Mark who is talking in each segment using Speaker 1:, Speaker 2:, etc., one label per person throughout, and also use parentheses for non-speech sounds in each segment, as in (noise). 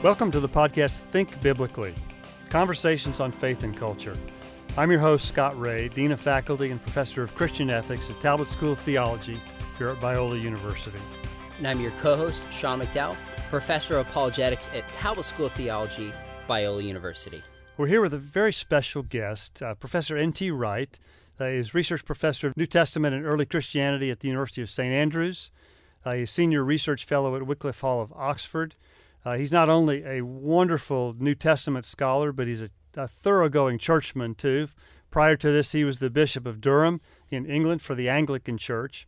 Speaker 1: Welcome to the podcast Think Biblically Conversations on Faith and Culture. I'm your host, Scott Rae, Dean of Faculty and Professor of Christian Ethics at Talbot School of Theology here at Biola University.
Speaker 2: And I'm your co host, Sean McDowell, Professor of Apologetics at Talbot School of Theology, Biola University.
Speaker 1: We're here with a very special guest, uh, Professor N.T. Wright. Uh, is Research Professor of New Testament and Early Christianity at the University of St. Andrews. Uh, he's Senior Research Fellow at Wycliffe Hall of Oxford. Uh, he's not only a wonderful New Testament scholar, but he's a, a, thoroughgoing churchman too. Prior to this, he was the Bishop of Durham in England for the Anglican Church.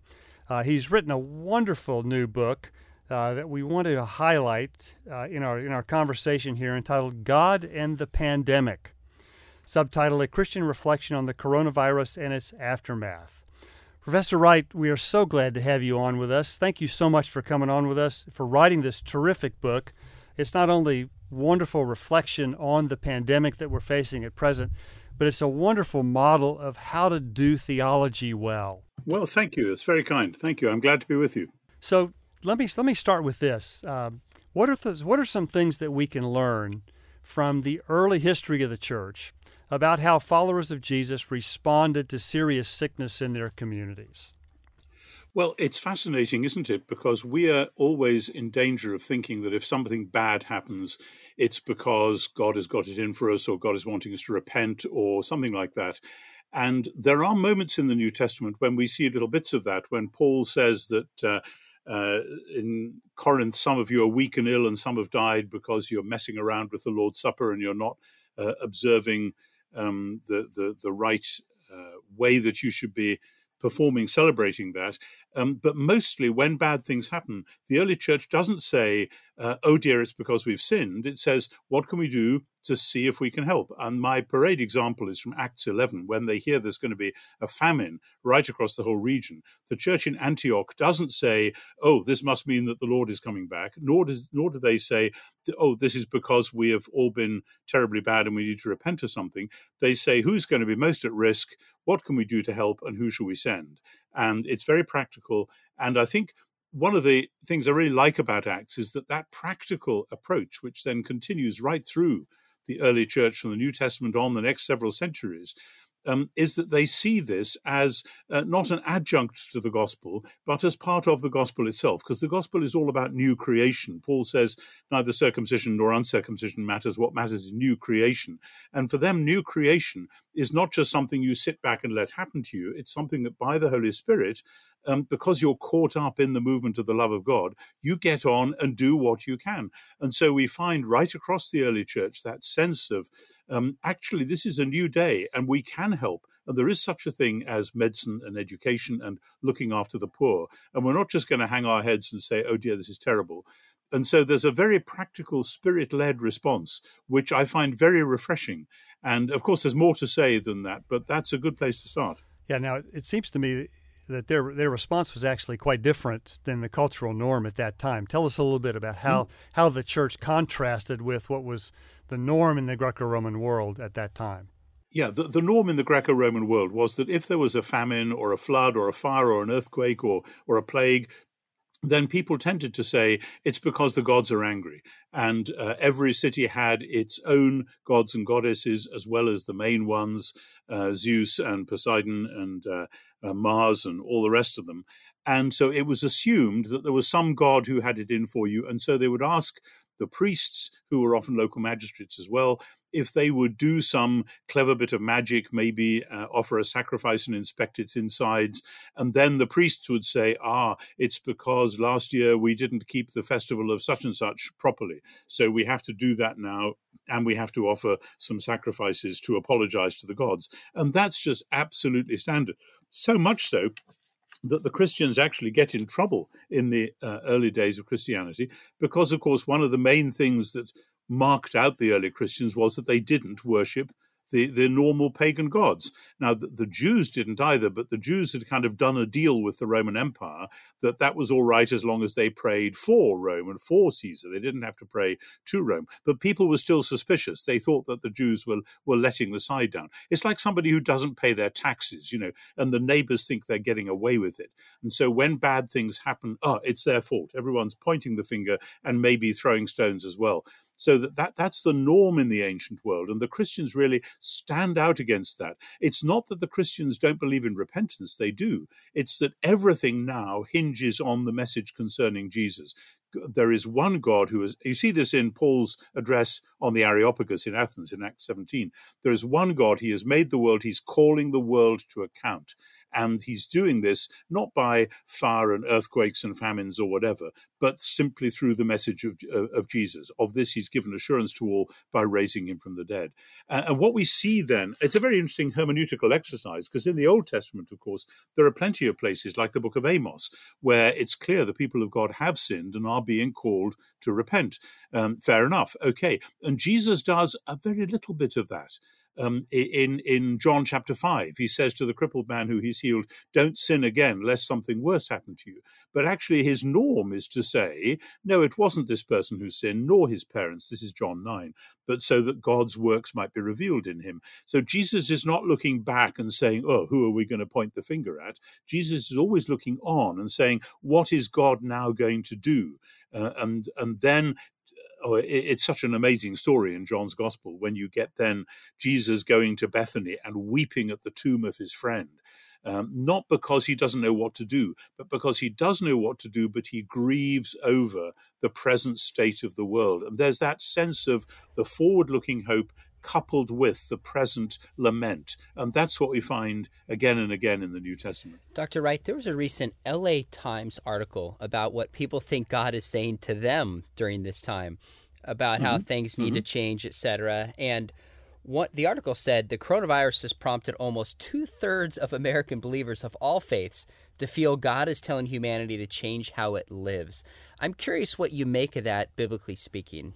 Speaker 1: Uh, he's written a wonderful new book uh, that we wanted to highlight uh, in our in our conversation here, entitled "God and the Pandemic," subtitled "A Christian Reflection on the Coronavirus and Its Aftermath." Professor Wright, we are so glad to have you on with us. Thank you so much for coming on with us, for writing this terrific book. It's not only wonderful reflection on the pandemic that we're facing at present, but it's a wonderful model of how to do theology well.
Speaker 3: Well, thank you. It's very kind. Thank you. I'm glad to be with you.
Speaker 1: So let me let me start with this. Uh, what are the, what are some things that we can learn from the early history of the church about how followers of Jesus responded to serious sickness in their communities.
Speaker 3: Well, it's fascinating, isn't it? Because we are always in danger of thinking that if something bad happens, it's because God has got it in for us or God is wanting us to repent or something like that. And there are moments in the New Testament when we see little bits of that, when Paul says that. Uh, uh, in Corinth, some of you are weak and ill, and some have died because you're messing around with the Lord's Supper and you're not uh, observing um, the, the, the right uh, way that you should be performing, celebrating that. Um, but mostly, when bad things happen, the early church doesn't say, uh, oh dear, it's because we've sinned. It says, what can we do to see if we can help? And my parade example is from Acts 11, when they hear there's going to be a famine right across the whole region. The church in Antioch doesn't say, oh, this must mean that the Lord is coming back, nor, does, nor do they say, oh, this is because we have all been terribly bad and we need to repent of something. They say, who's going to be most at risk? What can we do to help? And who shall we send? And it's very practical. And I think one of the things I really like about Acts is that that practical approach, which then continues right through the early church from the New Testament on the next several centuries, um, is that they see this as uh, not an adjunct to the gospel, but as part of the gospel itself, because the gospel is all about new creation. Paul says neither circumcision nor uncircumcision matters. What matters is new creation. And for them, new creation is not just something you sit back and let happen to you, it's something that by the Holy Spirit, um, because you're caught up in the movement of the love of God, you get on and do what you can. And so we find right across the early church that sense of um, actually, this is a new day and we can help. And there is such a thing as medicine and education and looking after the poor. And we're not just going to hang our heads and say, oh dear, this is terrible. And so there's a very practical, spirit led response, which I find very refreshing. And of course, there's more to say than that, but that's a good place to start.
Speaker 1: Yeah, now it seems to me that their their response was actually quite different than the cultural norm at that time. Tell us a little bit about how, mm. how the church contrasted with what was the norm in the Greco-Roman world at that time.
Speaker 3: Yeah, the, the norm in the Greco Roman world was that if there was a famine or a flood or a fire or an earthquake or, or a plague, then people tended to say it's because the gods are angry. And uh, every city had its own gods and goddesses, as well as the main ones, uh, Zeus and Poseidon and uh, uh Mars and all the rest of them. And so it was assumed that there was some god who had it in for you. And so they would ask the priests, who were often local magistrates as well, if they would do some clever bit of magic, maybe uh, offer a sacrifice and inspect its insides. And then the priests would say, ah, it's because last year we didn't keep the festival of such and such properly. So we have to do that now. And we have to offer some sacrifices to apologize to the gods. And that's just absolutely standard. So much so that the Christians actually get in trouble in the uh, early days of Christianity because, of course, one of the main things that marked out the early Christians was that they didn't worship the, the normal pagan gods. Now, the, the, Jews didn't either, but the Jews had kind of done a deal with the Roman Empire that that was all right as long as they prayed for Rome and for Caesar. They didn't have to pray to Rome. But people were still suspicious. They thought that the Jews were, were letting the side down. It's like somebody who doesn't pay their taxes, you know, and the neighbors think they're getting away with it. And so when bad things happen, oh, it's their fault. Everyone's pointing the finger and maybe throwing stones as well. So that, that that's the norm in the ancient world, and the Christians really stand out against that. It's not that the Christians don't believe in repentance; they do. It's that everything now hinges on the message concerning Jesus there is one God who is, you see this in Paul's address on the Areopagus in Athens in Acts 17. There is one God, he has made the world, he's calling the world to account. And he's doing this not by fire and earthquakes and famines or whatever, but simply through the message of, of Jesus. Of this, he's given assurance to all by raising him from the dead. Uh, and what we see then, it's a very interesting hermeneutical exercise, because in the Old Testament, of course, there are plenty of places like the book of Amos, where it's clear the people of God have sinned and are being called to repent. Um, fair enough. Okay. And Jesus does a very little bit of that um, in in John chapter five. He says to the crippled man who he's healed, "Don't sin again, lest something worse happen to you." But actually, his norm is to say, "No, it wasn't this person who sinned, nor his parents." This is John nine, but so that God's works might be revealed in him. So Jesus is not looking back and saying, "Oh, who are we going to point the finger at?" Jesus is always looking on and saying, "What is God now going to do?" Uh, and and then oh, it, it's such an amazing story in John's Gospel when you get then Jesus going to Bethany and weeping at the tomb of his friend. Um, not because he doesn't know what to do, but because he does know what to do, but he grieves over the present state of the world. And there's that sense of the forward looking hope coupled with the present lament. And that's what we find again and again in the New Testament.
Speaker 2: Dr. Wright, there was a recent LA Times article about what people think God is saying to them during this time, about mm-hmm. how things need mm-hmm. to change, etc. And what the article said the coronavirus has prompted almost two thirds of American believers of all faiths to feel God is telling humanity to change how it lives. I'm curious what you make of that, biblically speaking.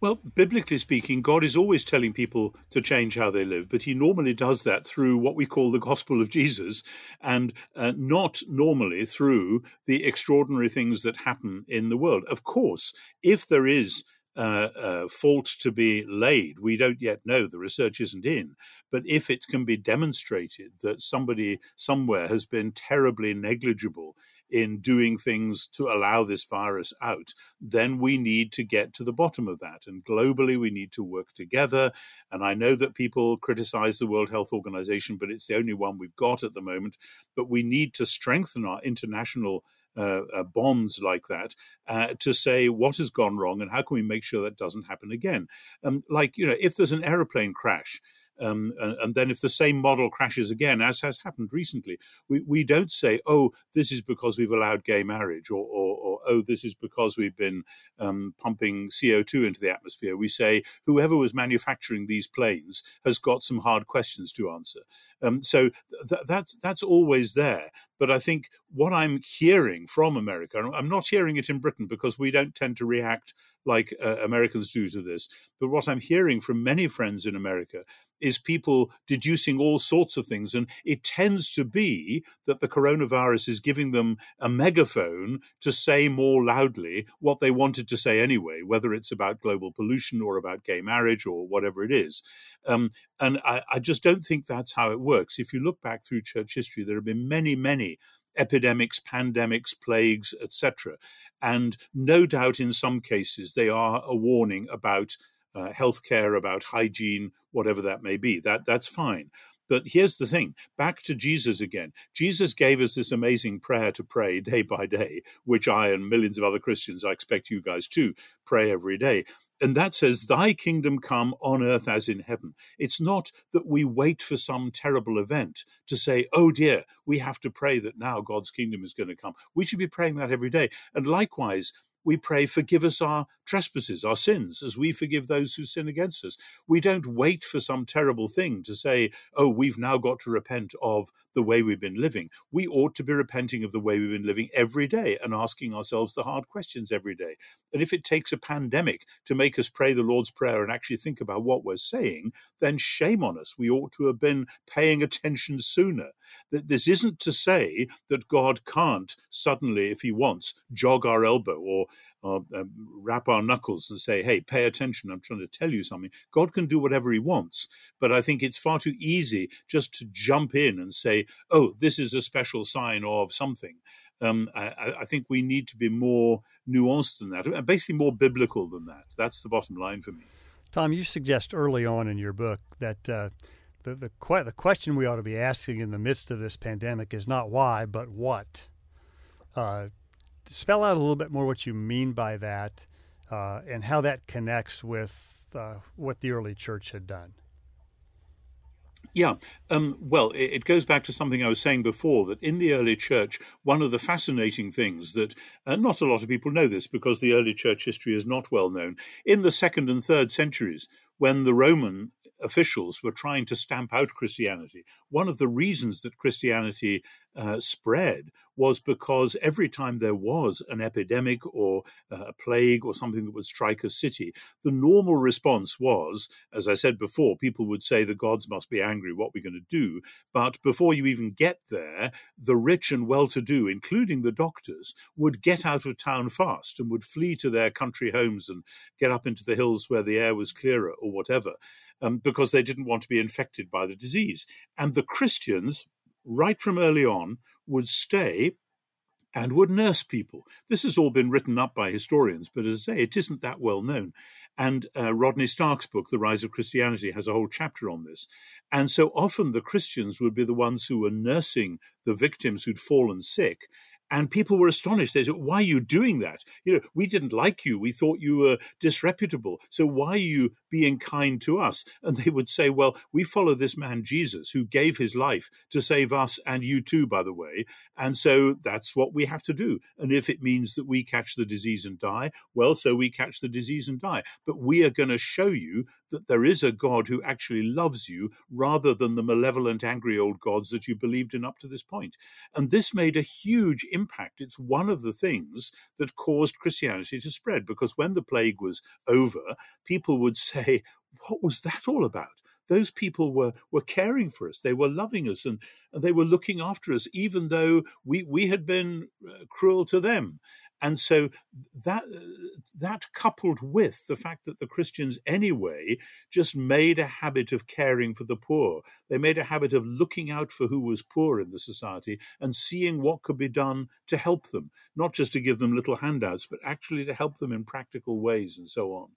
Speaker 3: Well, biblically speaking, God is always telling people to change how they live, but he normally does that through what we call the gospel of Jesus and uh, not normally through the extraordinary things that happen in the world. Of course, if there is uh, uh, fault to be laid. We don't yet know, the research isn't in. But if it can be demonstrated that somebody somewhere has been terribly negligible in doing things to allow this virus out, then we need to get to the bottom of that. And globally, we need to work together. And I know that people criticize the World Health Organization, but it's the only one we've got at the moment. But we need to strengthen our international uh, uh, bonds like that uh, to say what has gone wrong and how can we make sure that doesn't happen again. Um, like, you know, if there's an aeroplane crash, um, and, and, then if the same model crashes again, as has happened recently, we, we don't say, oh, this is because we've allowed gay marriage, or, or, or oh, this is because we've been um, pumping CO2 into the atmosphere. We say, whoever was manufacturing these planes has got some hard questions to answer. Um, so th- that's, that's always there. But I think what I'm hearing from America, I'm not hearing it in Britain because we don't tend to react like uh, Americans do to this, but what I'm hearing from many friends in America is people deducing all sorts of things. And it tends to be that the coronavirus is giving them a megaphone to say more loudly what they wanted to say anyway, whether it's about global pollution or about gay marriage or whatever it is. Um, and I, I just don't think that's how it works. If you look back through church history, there have been many, many epidemics, pandemics, plagues, etc. And no doubt in some cases they are a warning about uh, healthcare, about hygiene, whatever that may be. That that's fine. But here's the thing back to Jesus again. Jesus gave us this amazing prayer to pray day by day, which I and millions of other Christians, I expect you guys to pray every day. And that says, Thy kingdom come on earth as in heaven. It's not that we wait for some terrible event to say, Oh dear, we have to pray that now God's kingdom is going to come. We should be praying that every day. And likewise, we pray, forgive us our trespasses, our sins, as we forgive those who sin against us. We don't wait for some terrible thing to say, oh, we've now got to repent of the way we've been living. We ought to be repenting of the way we've been living every day and asking ourselves the hard questions every day. And if it takes a pandemic to make us pray the Lord's Prayer and actually think about what we're saying, then shame on us. We ought to have been paying (laughs) attention sooner. That this isn't to say that God can't suddenly, if he wants, jog our elbow or or um, rap our knuckles and say, hey, pay attention, I'm trying to tell you something. God can do whatever he wants. But I think it's far too easy just to jump in and say, oh, this is a special sign of something. Um, I, I, think we need to be more nuanced than that, and basically more biblical than that. That's the bottom line for me.
Speaker 1: Tom, you suggest early on in your book that uh, the the, que- the question we ought to be asking in the midst of this pandemic is not why, but what. Uh, spell out a little bit more what you mean by that uh, and how that connects with uh, what the early church had done.
Speaker 3: Yeah, um, well, it, it, goes back to something I was saying before that in the early church, one of the fascinating things that uh, not a lot of people know this because the early church history is not well known. In the second and third centuries, when the Roman officials were trying to stamp out Christianity. One of the reasons that Christianity uh, spread was because every time there was an epidemic or uh, a plague or something that would strike a city, the normal response was, as I said before, people would say the gods must be angry, what are we going to do? But before you even get there, the rich and well to do, including the doctors, would get out of town fast and would flee to their country homes and get up into the hills where the air was clearer or whatever um, because they didn't want to be infected by the disease. And the Christians, right from early on, would stay and would nurse people. This has all been written up by historians, but as I say, it isn't that well known. And uh, Rodney Stark's book, The Rise of Christianity, has a whole chapter on this. And so often the Christians would be the ones who were nursing the victims who'd fallen sick and people were astonished. They said, Why are you doing that? You know, we didn't like you. We thought you were disreputable. So why are you being kind to us? And they would say, Well, we follow this man Jesus who gave his life to save us and you too, by the way. And so that's what we have to do. And if it means that we catch the disease and die, well, so we catch the disease and die. But we are going to show you that there is a God who actually loves you rather than the malevolent, angry old gods that you believed in up to this point. And this made a huge impact. It's one of the things that caused Christianity to spread because when the plague was over, people would say, What was that all about? Those people were, were caring for us. They were loving us and, and they were looking after us, even though we, we had been uh, cruel to them. And so that that coupled with the fact that the Christians anyway just made a habit of caring for the poor. They made a habit of looking out for who was poor in the society and seeing what could be done to help them, not just to give them little handouts, but actually to help them in practical ways and so on.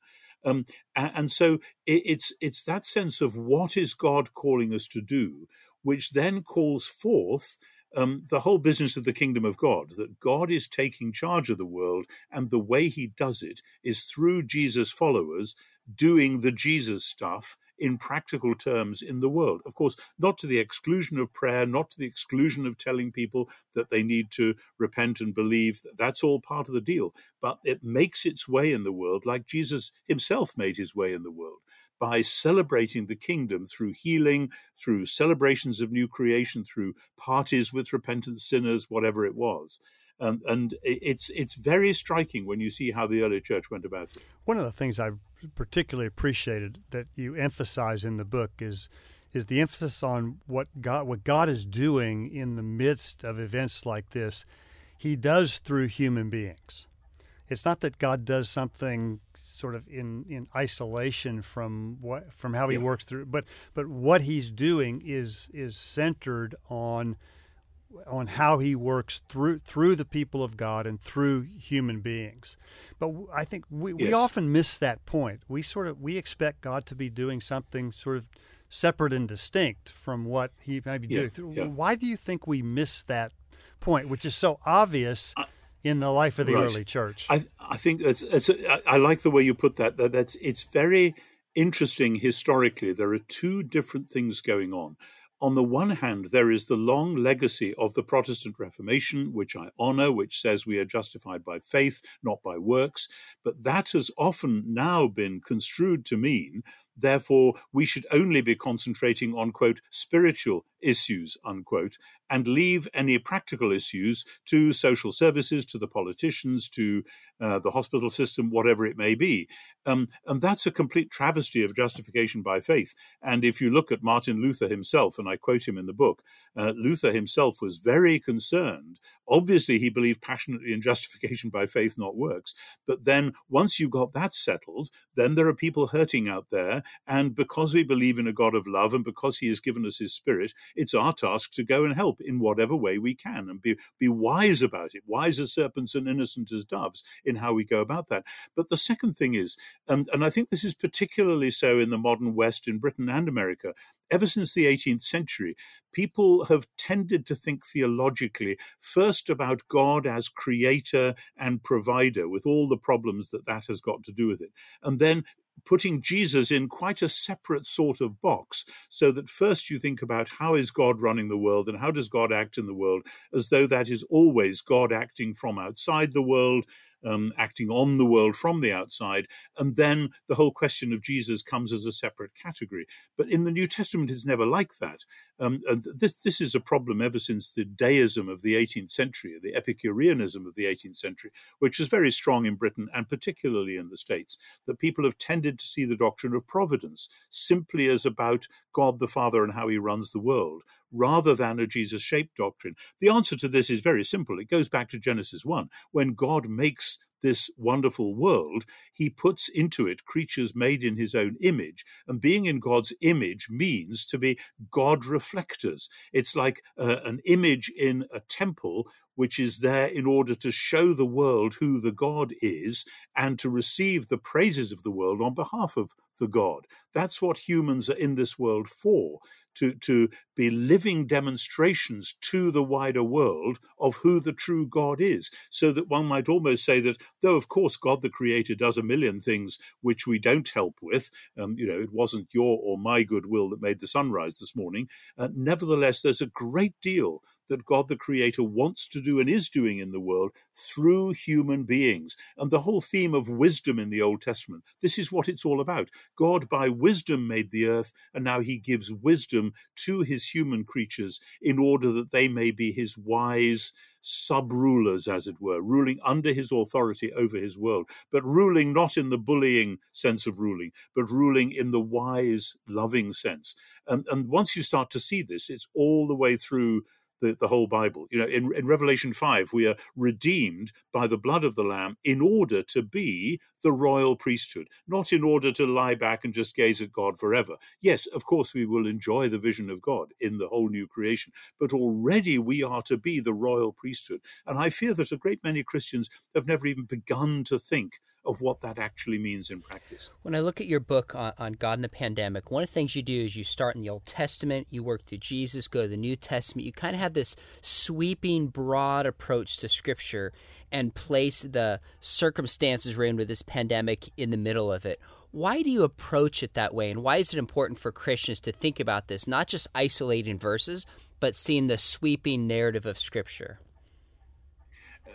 Speaker 3: Um, and, so it's it's that sense of what is God calling us to do, which then calls forth um, the whole business of the kingdom of God, that God is taking charge of the world, and the way he does it is through Jesus' followers doing the Jesus stuff in practical terms in the world. Of course, not to the exclusion of prayer, not to the exclusion of telling people that they need to repent and believe. That's all part of the deal. But it makes its way in the world like Jesus himself made his way in the world by celebrating the kingdom through healing, through celebrations of new creation, through parties with repentant sinners, whatever it was. Um, and it's it's very striking when you see how the early church went about it.
Speaker 1: One of the things I particularly appreciated that you emphasize in the book is is the emphasis on what God what God is doing in the midst of events like this. He does through human beings it's not that God does something sort of in, in isolation from what from how he yeah. works through, but but what he's doing is is centered on on how he works through through the people of God and through human beings. But I think we, yes. we often miss that point. We sort of we expect God to be doing something sort of separate and distinct from what he may be yeah. doing. Yeah. Why do you think we miss that point, which is so obvious? Uh, in the life of the right. early church.
Speaker 3: I, I think that's, that's a, I like the way you put that. that. That's it's very interesting historically. There are two different things going on. On the one hand, there is the long legacy of the Protestant Reformation, which I honor, which says we are justified by faith, not by works. But that has often now been construed to mean Therefore, we should only be concentrating on, quote, spiritual issues, unquote, and leave any practical issues to social services, to the politicians, to uh, the hospital system, whatever it may be. Um, and that's a complete travesty of justification by faith. And if you look at Martin Luther himself, and I quote him in the book, uh, Luther himself was very concerned. Obviously, he believed passionately in justification by faith, not works. But then once you've got that settled, then there are people hurting out there. And because we believe in a God of love and because he has given us his spirit, it's our task to go and help in whatever way we can and be, be wise about it, wise as serpents and innocent as doves in how we go about that. But the second thing is, and, and I think this is particularly so in the modern West, in Britain and America, ever since the 18th century, people have tended to think theologically first about God as creator and provider, with all the problems that that has got to do with it, and then putting Jesus in quite a separate sort of box, so that first you think about how is God running the world and how does God act in the world, as though that is always God acting from outside the world, um, acting on the world from the outside. And then the whole question of Jesus comes as a separate category. But in the New Testament, it's never like that. Um, and this, this is a problem ever since the deism of the 18th century, the Epicureanism of the 18th century, which is very strong in Britain and particularly in the States, that people have tended to see the doctrine of providence simply as about God the Father and how he runs the world, rather than a Jesus shaped doctrine? The answer to this is very simple. It goes back to Genesis 1. When God makes this wonderful world, he puts into it creatures made in his own image. And being in God's image means to be God reflectors. It's like uh, an image in a temple which is there in order to show the world who the God is and to receive the praises of the world on behalf of the God. That's what humans are in this world for to, to be living demonstrations to the wider world of who the true God is. So that one might almost say that, though of course God the Creator does a million things which we don't help with, um, you know, it wasn't your or my goodwill that made the sunrise this morning, uh, nevertheless, there's a great deal that God the Creator wants to do and is doing in the world through human beings. And the whole theme of wisdom in the Old Testament, this is what it's all about. God, by wisdom, made the earth, and now he gives wisdom to his human creatures in order that they may be his wise sub rulers, as it were, ruling under his authority over his world, but ruling not in the bullying sense of ruling, but ruling in the wise, loving sense. And, and once you start to see this, it's all the way through the, the whole Bible. You know, in, in Revelation 5, we are redeemed by the blood of the Lamb in order to be the royal priesthood, not in order to lie back and just gaze at God forever. Yes, of course, we will enjoy the vision of God in the whole new creation, but already we are to be the royal priesthood. And I fear that a great many Christians have never even begun to think of what that actually means in practice.
Speaker 2: When I look at your book on, on, God and the pandemic, one of the things you do is you start in the Old Testament, you work through Jesus, go to the New Testament. You kind of have this sweeping, broad approach to Scripture and place the circumstances we're in with this pandemic in the middle of it. Why do you approach it that way? And why is it important for Christians to think about this, not just isolating verses, but seeing the sweeping narrative of Scripture?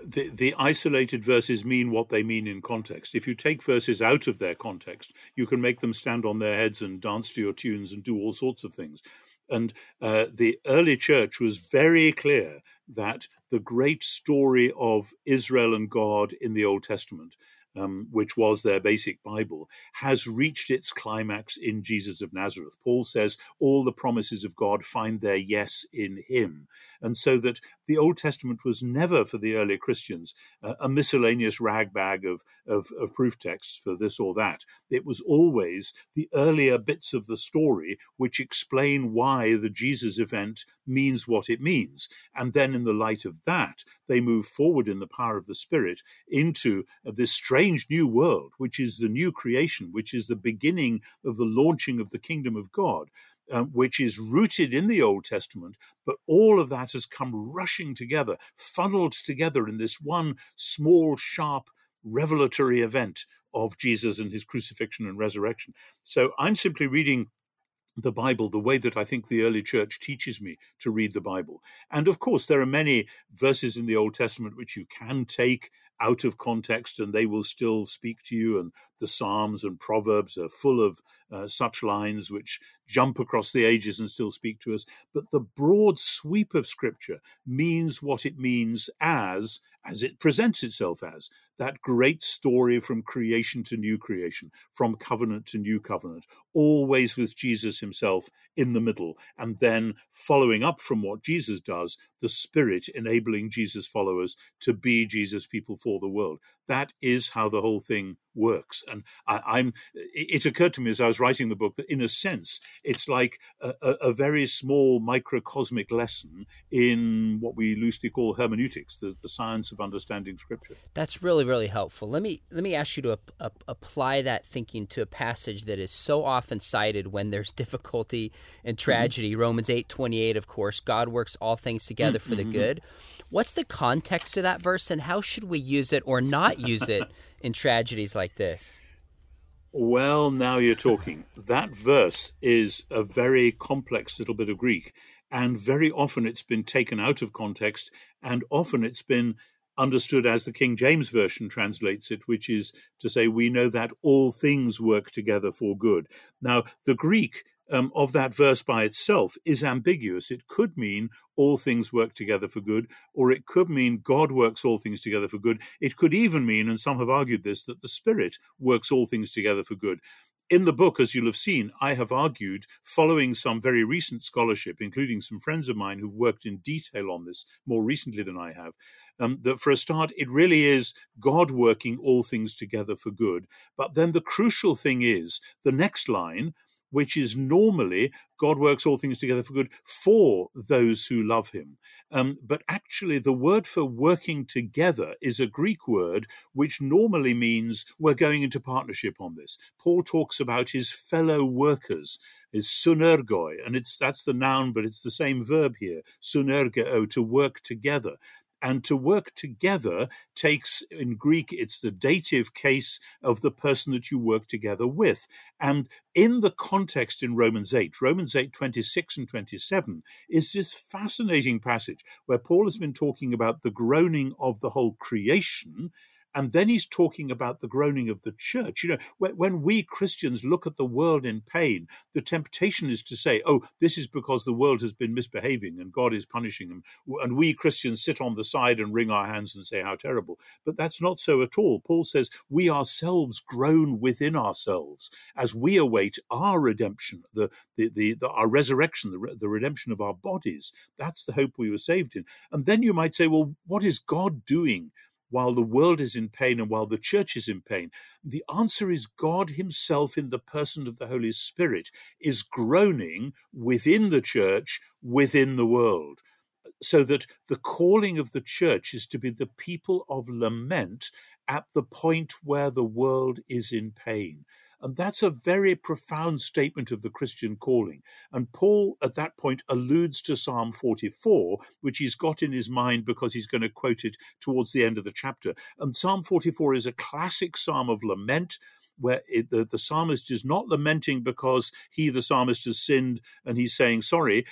Speaker 3: The, the isolated verses mean what they mean in context. If you take verses out of their context, you can make them stand on their heads and dance to your tunes and do all sorts of things. And uh, the early church was very clear that the great story of Israel and God in the Old Testament um, which was their basic Bible, has reached its climax in Jesus of Nazareth. Paul says all the promises of God find their yes in him. And so that the Old Testament was never for the early Christians uh, a miscellaneous ragbag of, of, of proof texts for this or that. It was always the earlier bits of the story which explain why the Jesus event means what it means. And then, in the light of that, they move forward in the power of the Spirit into this strange new world, which is the new creation, which is the beginning of the launching of the kingdom of God. Um, which is rooted in the Old Testament, but all of that has come rushing together, funneled together in this one small, sharp, revelatory event of Jesus and his crucifixion and resurrection. So I'm simply reading the Bible the way that I think the early church teaches me to read the Bible. And of course, there are many verses in the Old Testament which you can take out of context and they will still speak to you. And the Psalms and Proverbs are full of uh, such lines which jump across the ages and still speak to us. But the broad sweep of Scripture means what it means as, as it presents itself as, that great story from creation to new creation, from covenant to new covenant, always with Jesus himself in the middle, and then following up from what Jesus does, the Spirit enabling Jesus' followers to be Jesus' people for the world. That is how the whole thing works. And I, am it occurred to me as I was writing the book that in a sense, it's like a, a, very small microcosmic lesson in what we loosely call hermeneutics, the, the science of understanding scripture.
Speaker 2: That's really, really helpful. Let me, let me ask you to ap- ap- apply that thinking to a passage that is so often cited when there's (laughs) difficulty and mm-hmm. tragedy. Mm-hmm. Romans 8, 28, of course, God works all things together mm-hmm. for the mm-hmm. What's the context of that verse and how should we use it or not use it (laughs) in tragedies like this?
Speaker 3: Well, now you're talking. That verse is a very complex little bit of Greek, and very often it's been taken out of context, and often it's been understood as the King James Version translates it, which is to say, we know that all things work together for good. Now, the Greek um, of that verse by itself is ambiguous. It could mean all things work together for good, or it could mean God works all things together for good. It could even mean, and some have argued this, that the Spirit works all things together for good. In the book, as you'll have seen, I have argued, following some very recent scholarship, including some friends of mine who've worked in detail on this more recently than I have, um, that for a start, it really is God working all things together for good. But then the crucial thing is the next line, which is normally God works all things together for good for those who love him. Um, but actually, the word for working together is a Greek word which normally means we're going into partnership on this. Paul talks about his fellow workers, his sunergoi, and it's that's the noun, but it's the same verb here, sunergeo, to work together. And to work together takes, in Greek, it's the dative case of the person that you work together with. And in the context in Romans 8, Romans 8, 26 and 27, is this fascinating passage where Paul has been talking about the groaning of the whole creation and then he's talking about the groaning of the church. You know, when, when, we Christians look at the world in pain, the temptation is to say, oh, this is because the world has been misbehaving and God is punishing them. And we Christians sit on the side and wring our hands and say, how terrible. But that's not so at all. Paul says, we ourselves groan within ourselves as we await our redemption, the, the, the, the our resurrection, the, the redemption of our bodies. That's the hope we were saved in. And then you might say, well, what is God doing? While the world is in pain and while the church is in pain? The answer is God Himself, in the person of the Holy Spirit, is groaning within the church, within the world. So that the calling of the church is to be the people of lament at the point where the world is in pain. And that's a very profound statement of the Christian calling. And Paul, at that point, alludes to Psalm 44, which he's got in his mind because he's going to quote it towards the end of the chapter. And Psalm 44 is a classic psalm of lament where it, the, the psalmist is not lamenting because he, the psalmist, has sinned and he's saying sorry.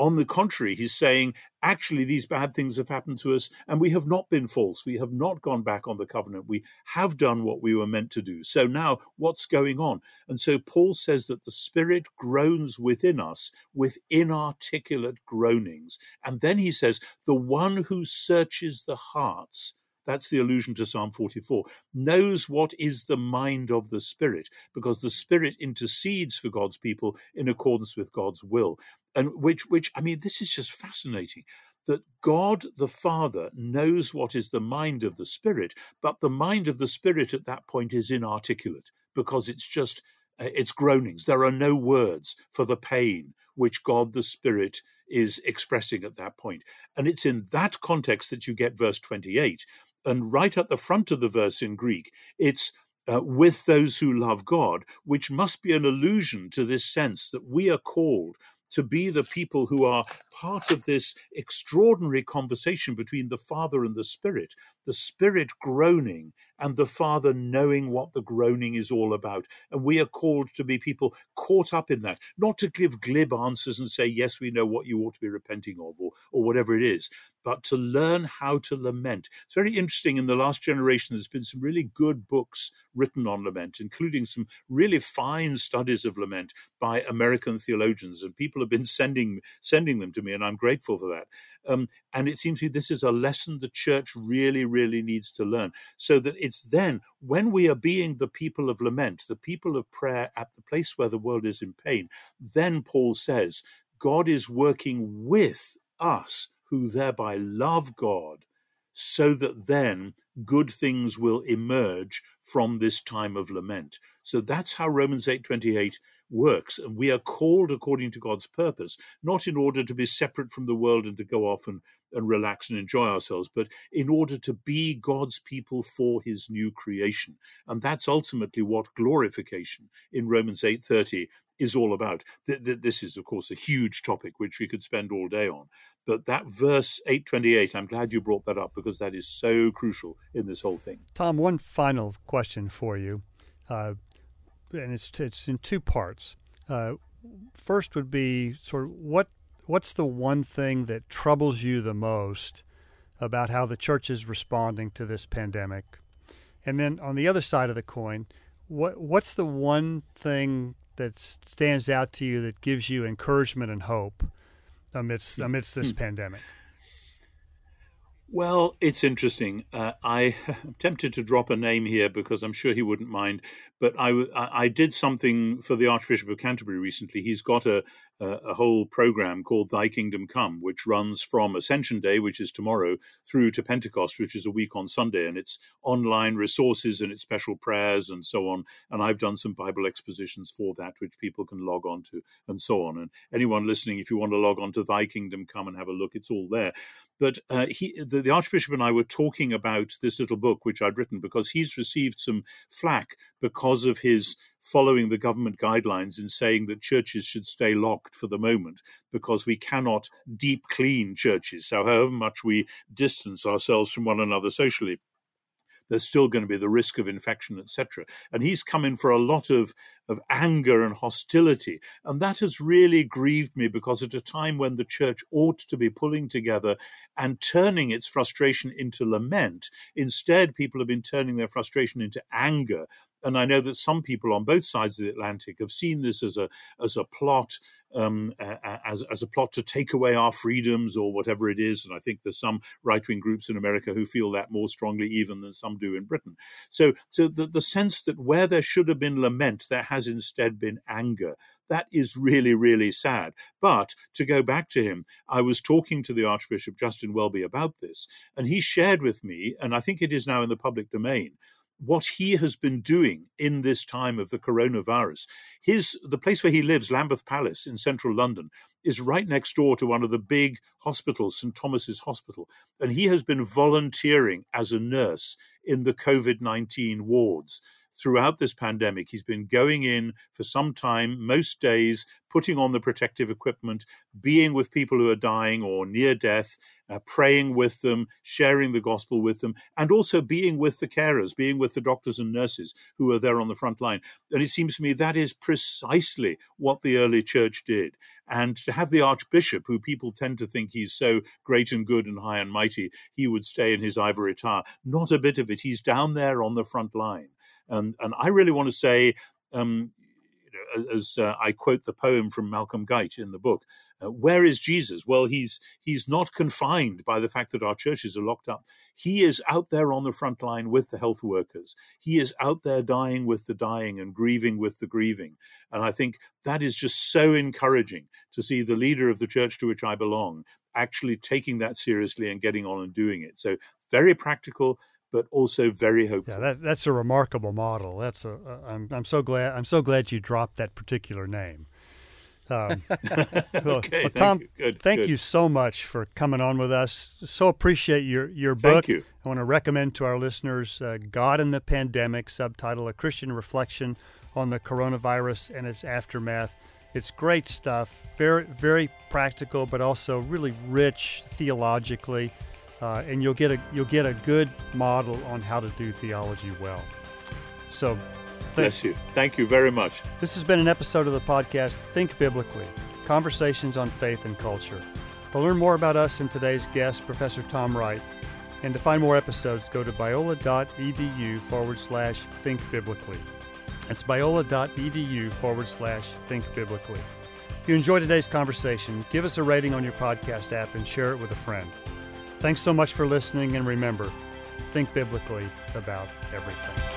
Speaker 3: On the contrary, he's saying, actually, these bad things have happened to us, and we have not been false. We have not gone back on the covenant. We have done what we were meant to do. So now, what's going on? And so Paul says that the Spirit groans within us with inarticulate groanings. And then he says, the one who searches the hearts that's the allusion to Psalm 44. Knows what is the mind of the Spirit, because the Spirit intercedes for God's people in accordance with God's will. And which, which, I mean, this is just fascinating that God the Father knows what is the mind of the Spirit, but the mind of the Spirit at that point is inarticulate because it's just, uh, it's groanings. There are no words for the pain which God the Spirit is expressing at that point. And it's in that context that you get verse 28 and right at the front of the verse in Greek, it's uh, with those who love God, which must be an allusion to this sense that we are called to be the people who are part of this extraordinary conversation between the Father and the Spirit, the Spirit groaning and the Father knowing what the groaning is all about. And we are called to be people caught up in that, not to give glib answers and say, yes, we know what you ought to be repenting of, or, or whatever it is, but to learn how to lament. It's very interesting. In the last generation, there's been some really good books written on lament, including some really fine studies of lament by American theologians, and people have been sending sending them to me, and I'm grateful for that. Um, and it seems to me this is a lesson the church really, really needs to learn, so that it's then when we are being the people of lament, the people of prayer at the place where the world is in pain, then Paul says God is working with us who thereby love God, so that then good things will emerge from this time of lament. So that's how Romans 8:28 works and we are called according to God's purpose not in order to be separate from the world and to go off and, and relax and enjoy ourselves but in order to be God's people for his new creation and that's ultimately what glorification in Romans 8:30 is all about. This is, of course, a huge topic which we could spend all day on. But that verse 828, I'm glad you brought that up because that is so crucial in this whole thing.
Speaker 1: Tom, one final question for you, uh, and it's, it's in two parts. Uh, first would be sort of what what's the one thing that troubles you the most about how the church is responding to this pandemic? And then on the other side of the coin, what what's the one thing that stands out to you that gives you encouragement and hope amidst hmm. amidst this hmm. pandemic?
Speaker 3: Well, it's interesting. Uh, I, (laughs) am tempted to drop a name here because I'm sure he wouldn't mind. But I, I did something for the Archbishop of Canterbury recently. He's got a, a whole program called Thy Kingdom Come, which runs from Ascension Day, which is tomorrow, through to Pentecost, which is a week on Sunday. And it's online resources and it's special prayers and so on. And I've done some Bible expositions for that, which people can log on to and so on. And anyone listening, if you want to log on to Thy Kingdom Come and have a look, it's all there. But uh, he, the, the Archbishop and I were talking about this little book, which I'd written, because he's received some flack because of his following the government guidelines in saying that churches should stay locked for the moment because we cannot deep clean churches. So, however much we distance ourselves from one another socially, there's still going to be the risk of infection, etc. And he's come in for a lot of, of anger and hostility. And that has really grieved me because at a time when the church ought to be pulling together and turning its frustration into lament, instead, people have been turning their frustration into anger and I know that some people on both sides of the Atlantic have seen this as a as a plot um, as as a plot to take away our freedoms or whatever it is. And I think there's some right wing groups in America who feel that more strongly even than some do in Britain. So so the, the sense that where there should have been lament, there has instead been anger. That is really, really sad. But to go back to him, I was talking to the Archbishop Justin Welby about this, and he shared with me, and I think it is now in the public domain, what he has been doing in this time of the coronavirus. His the place where he lives, Lambeth Palace in central London, is right next door to one of the big hospitals, St Thomas's Hospital, and he has been volunteering as a nurse in the COVID nineteen wards throughout this pandemic. He's been going in for some time, most days, putting on the protective equipment, being with people who are dying or near death, uh, praying with them, sharing the gospel with them, and also being with the carers, being with the doctors and nurses who are there on the front line. And it seems to me that is precisely what the early church did. And to have the archbishop, who people tend to think he's so great and good and high and mighty, he would stay in his ivory tower. Not a bit of it. He's down there on the front line. And, and I really want to say, um, as uh, I quote the poem from Malcolm Guite in the book, uh, where is Jesus? Well, he's he's not confined by the fact that our churches are locked up. He is out there on the front line with the health workers. He is out there dying with the dying and grieving with the grieving. And I think that is just so encouraging to see the leader of the church to which I belong actually taking that seriously and getting on and doing it. So very practical, but also very hopeful.
Speaker 1: Yeah, that, that's a remarkable model. That's a. I'm, I'm so glad. I'm so glad you dropped that particular name. Um, (laughs) (laughs)
Speaker 3: okay,
Speaker 1: well, Tom,
Speaker 3: thank, you. Good,
Speaker 1: thank
Speaker 3: good.
Speaker 1: you so much for coming on with us. So appreciate your your book. thank.
Speaker 3: You.
Speaker 1: I want to recommend to our listeners uh, "God and the Pandemic" subtitle, a Christian reflection on the coronavirus and its aftermath. It's great stuff, very very practical, but also really rich theologically. Uh, and you'll get a you'll get a good model on how to do theology well. So,
Speaker 3: bless you. Thank you very much.
Speaker 1: This has been an episode of the podcast Think Biblically: Conversations on Faith and Culture. To learn more about us and today's guest, Professor Tom Wright, and to find more episodes, go to biola.edu forward slash think biblically. That's biola.edu forward slash think biblically. If you enjoyed today's conversation, give us a rating on your podcast app and share it with a friend. Thanks so much for listening, and remember, think biblically about everything.